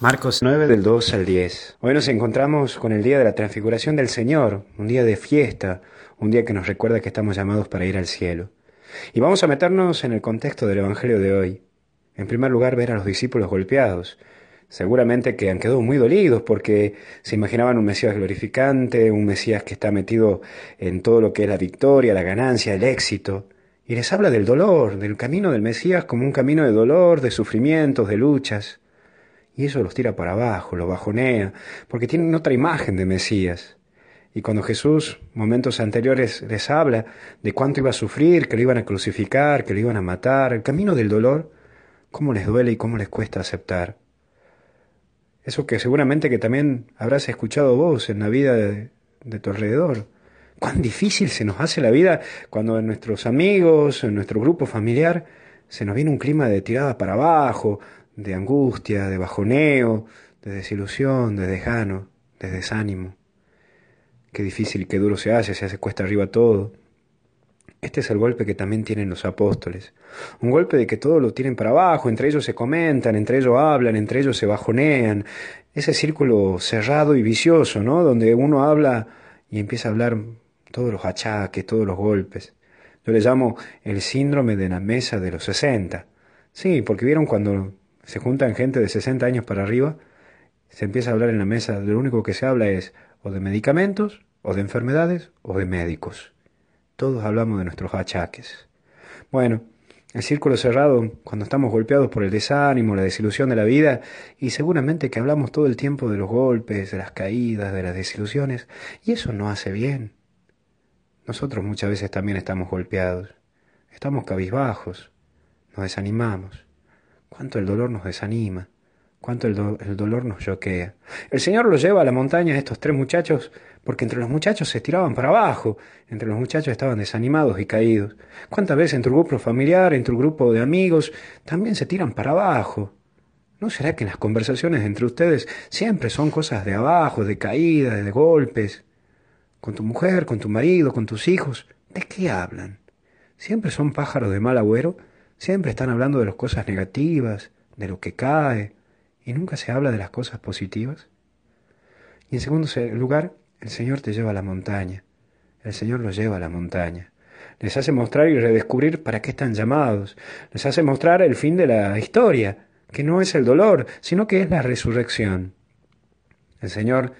Marcos 9 del 2 al 10. Hoy nos encontramos con el día de la transfiguración del Señor, un día de fiesta, un día que nos recuerda que estamos llamados para ir al cielo. Y vamos a meternos en el contexto del Evangelio de hoy. En primer lugar, ver a los discípulos golpeados. Seguramente que han quedado muy dolidos porque se imaginaban un Mesías glorificante, un Mesías que está metido en todo lo que es la victoria, la ganancia, el éxito. Y les habla del dolor, del camino del Mesías como un camino de dolor, de sufrimientos, de luchas. Y eso los tira para abajo, los bajonea, porque tienen otra imagen de Mesías. Y cuando Jesús, momentos anteriores, les habla de cuánto iba a sufrir, que lo iban a crucificar, que lo iban a matar, el camino del dolor, cómo les duele y cómo les cuesta aceptar. Eso que seguramente que también habrás escuchado vos en la vida de, de tu alrededor. Cuán difícil se nos hace la vida cuando en nuestros amigos, en nuestro grupo familiar, se nos viene un clima de tirada para abajo, de angustia, de bajoneo, de desilusión, de desgano, de desánimo. Qué difícil y qué duro se hace, se hace cuesta arriba todo. Este es el golpe que también tienen los apóstoles. Un golpe de que todo lo tienen para abajo, entre ellos se comentan, entre ellos hablan, entre ellos se bajonean. Ese círculo cerrado y vicioso, ¿no? Donde uno habla y empieza a hablar todos los achaques, todos los golpes. Yo le llamo el síndrome de la mesa de los sesenta. Sí, porque vieron cuando se juntan gente de 60 años para arriba, se empieza a hablar en la mesa, lo único que se habla es o de medicamentos, o de enfermedades, o de médicos. Todos hablamos de nuestros achaques. Bueno, el círculo cerrado, cuando estamos golpeados por el desánimo, la desilusión de la vida, y seguramente que hablamos todo el tiempo de los golpes, de las caídas, de las desilusiones, y eso no hace bien. Nosotros muchas veces también estamos golpeados, estamos cabizbajos, nos desanimamos cuánto el dolor nos desanima, cuánto el, dolor nos choquea. El Señor los lleva a la montaña a estos tres muchachos porque entre los muchachos se estiraban para abajo, entre los muchachos estaban desanimados y caídos. ¿Cuántas veces en tu grupo familiar, en tu grupo de amigos, también se tiran para abajo? ¿No será que en las conversaciones entre ustedes siempre son cosas de abajo, de caídas, de golpes? Con tu mujer, con tu marido, con tus hijos, ¿de qué hablan? ¿Siempre son pájaros de mal agüero? Siempre están hablando de las cosas negativas, de lo que cae, y nunca se habla de las cosas positivas. Y en segundo lugar, el Señor te lleva a la montaña. El Señor los lleva a la montaña. Les hace mostrar y redescubrir para qué están llamados. Les hace mostrar el fin de la historia, que no es el dolor, sino que es la resurrección. El Señor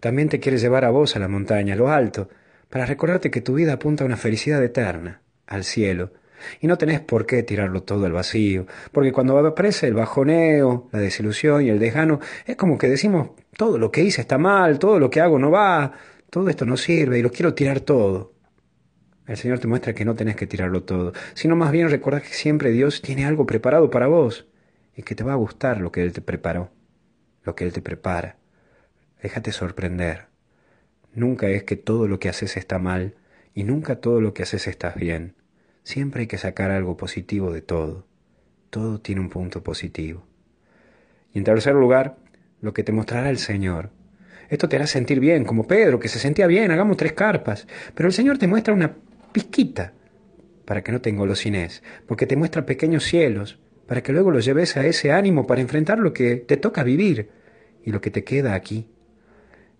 también te quiere llevar a vos a la montaña, a lo alto, para recordarte que tu vida apunta a una felicidad eterna, al cielo, y no tenés por qué tirarlo todo al vacío, porque cuando aparece el bajoneo, la desilusión y el desgano, es como que decimos, todo lo que hice está mal, todo lo que hago no va, todo esto no sirve y lo quiero tirar todo. El Señor te muestra que no tenés que tirarlo todo, sino más bien recordar que siempre Dios tiene algo preparado para vos y que te va a gustar lo que Él te preparó, lo que Él te prepara. Déjate sorprender. Nunca es que todo lo que haces está mal y nunca todo lo que haces está bien. Siempre hay que sacar algo positivo de todo. Todo tiene un punto positivo. Y en tercer lugar, lo que te mostrará el Señor. Esto te hará sentir bien, como Pedro, que se sentía bien, hagamos tres carpas. Pero el Señor te muestra una pizquita para que no te engolosines, porque te muestra pequeños cielos, para que luego los lleves a ese ánimo para enfrentar lo que te toca vivir y lo que te queda aquí.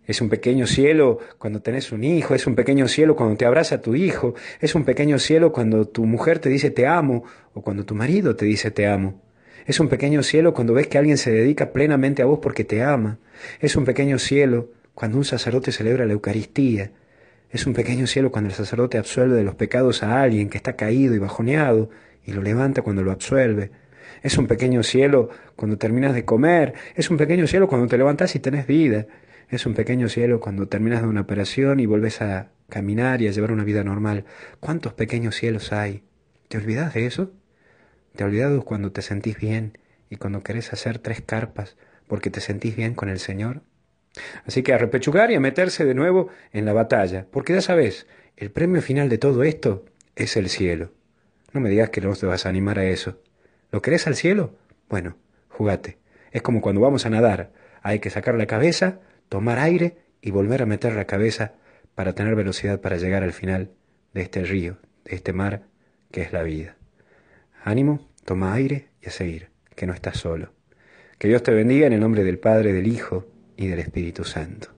Es un pequeño cielo cuando tenés un hijo, es un pequeño cielo cuando te abraza tu hijo, es un pequeño cielo cuando tu mujer te dice te amo o cuando tu marido te dice te amo. Es un pequeño cielo cuando ves que alguien se dedica plenamente a vos porque te ama. Es un pequeño cielo cuando un sacerdote celebra la Eucaristía. Es un pequeño cielo cuando el sacerdote absuelve de los pecados a alguien que está caído y bajoneado y lo levanta cuando lo absuelve. Es un pequeño cielo cuando terminas de comer. Es un pequeño cielo cuando te levantás y tenés vida. Es un pequeño cielo cuando terminas de una operación y vuelves a caminar y a llevar una vida normal. ¿Cuántos pequeños cielos hay? ¿Te olvidas de eso? ¿Te olvidas cuando te sentís bien y cuando querés hacer tres carpas porque te sentís bien con el Señor? Así que a repechugar y a meterse de nuevo en la batalla, porque ya sabes, el premio final de todo esto es el cielo. No me digas que no te vas a animar a eso. ¿Lo querés al cielo? Bueno, jugate. Es como cuando vamos a nadar. Hay que sacar la cabeza, tomar aire y volver a meter la cabeza para tener velocidad para llegar al final de este río, de este mar que es la vida. Ánimo, toma aire y a seguir, que no estás solo. Que Dios te bendiga en el nombre del Padre, del Hijo y del Espíritu Santo.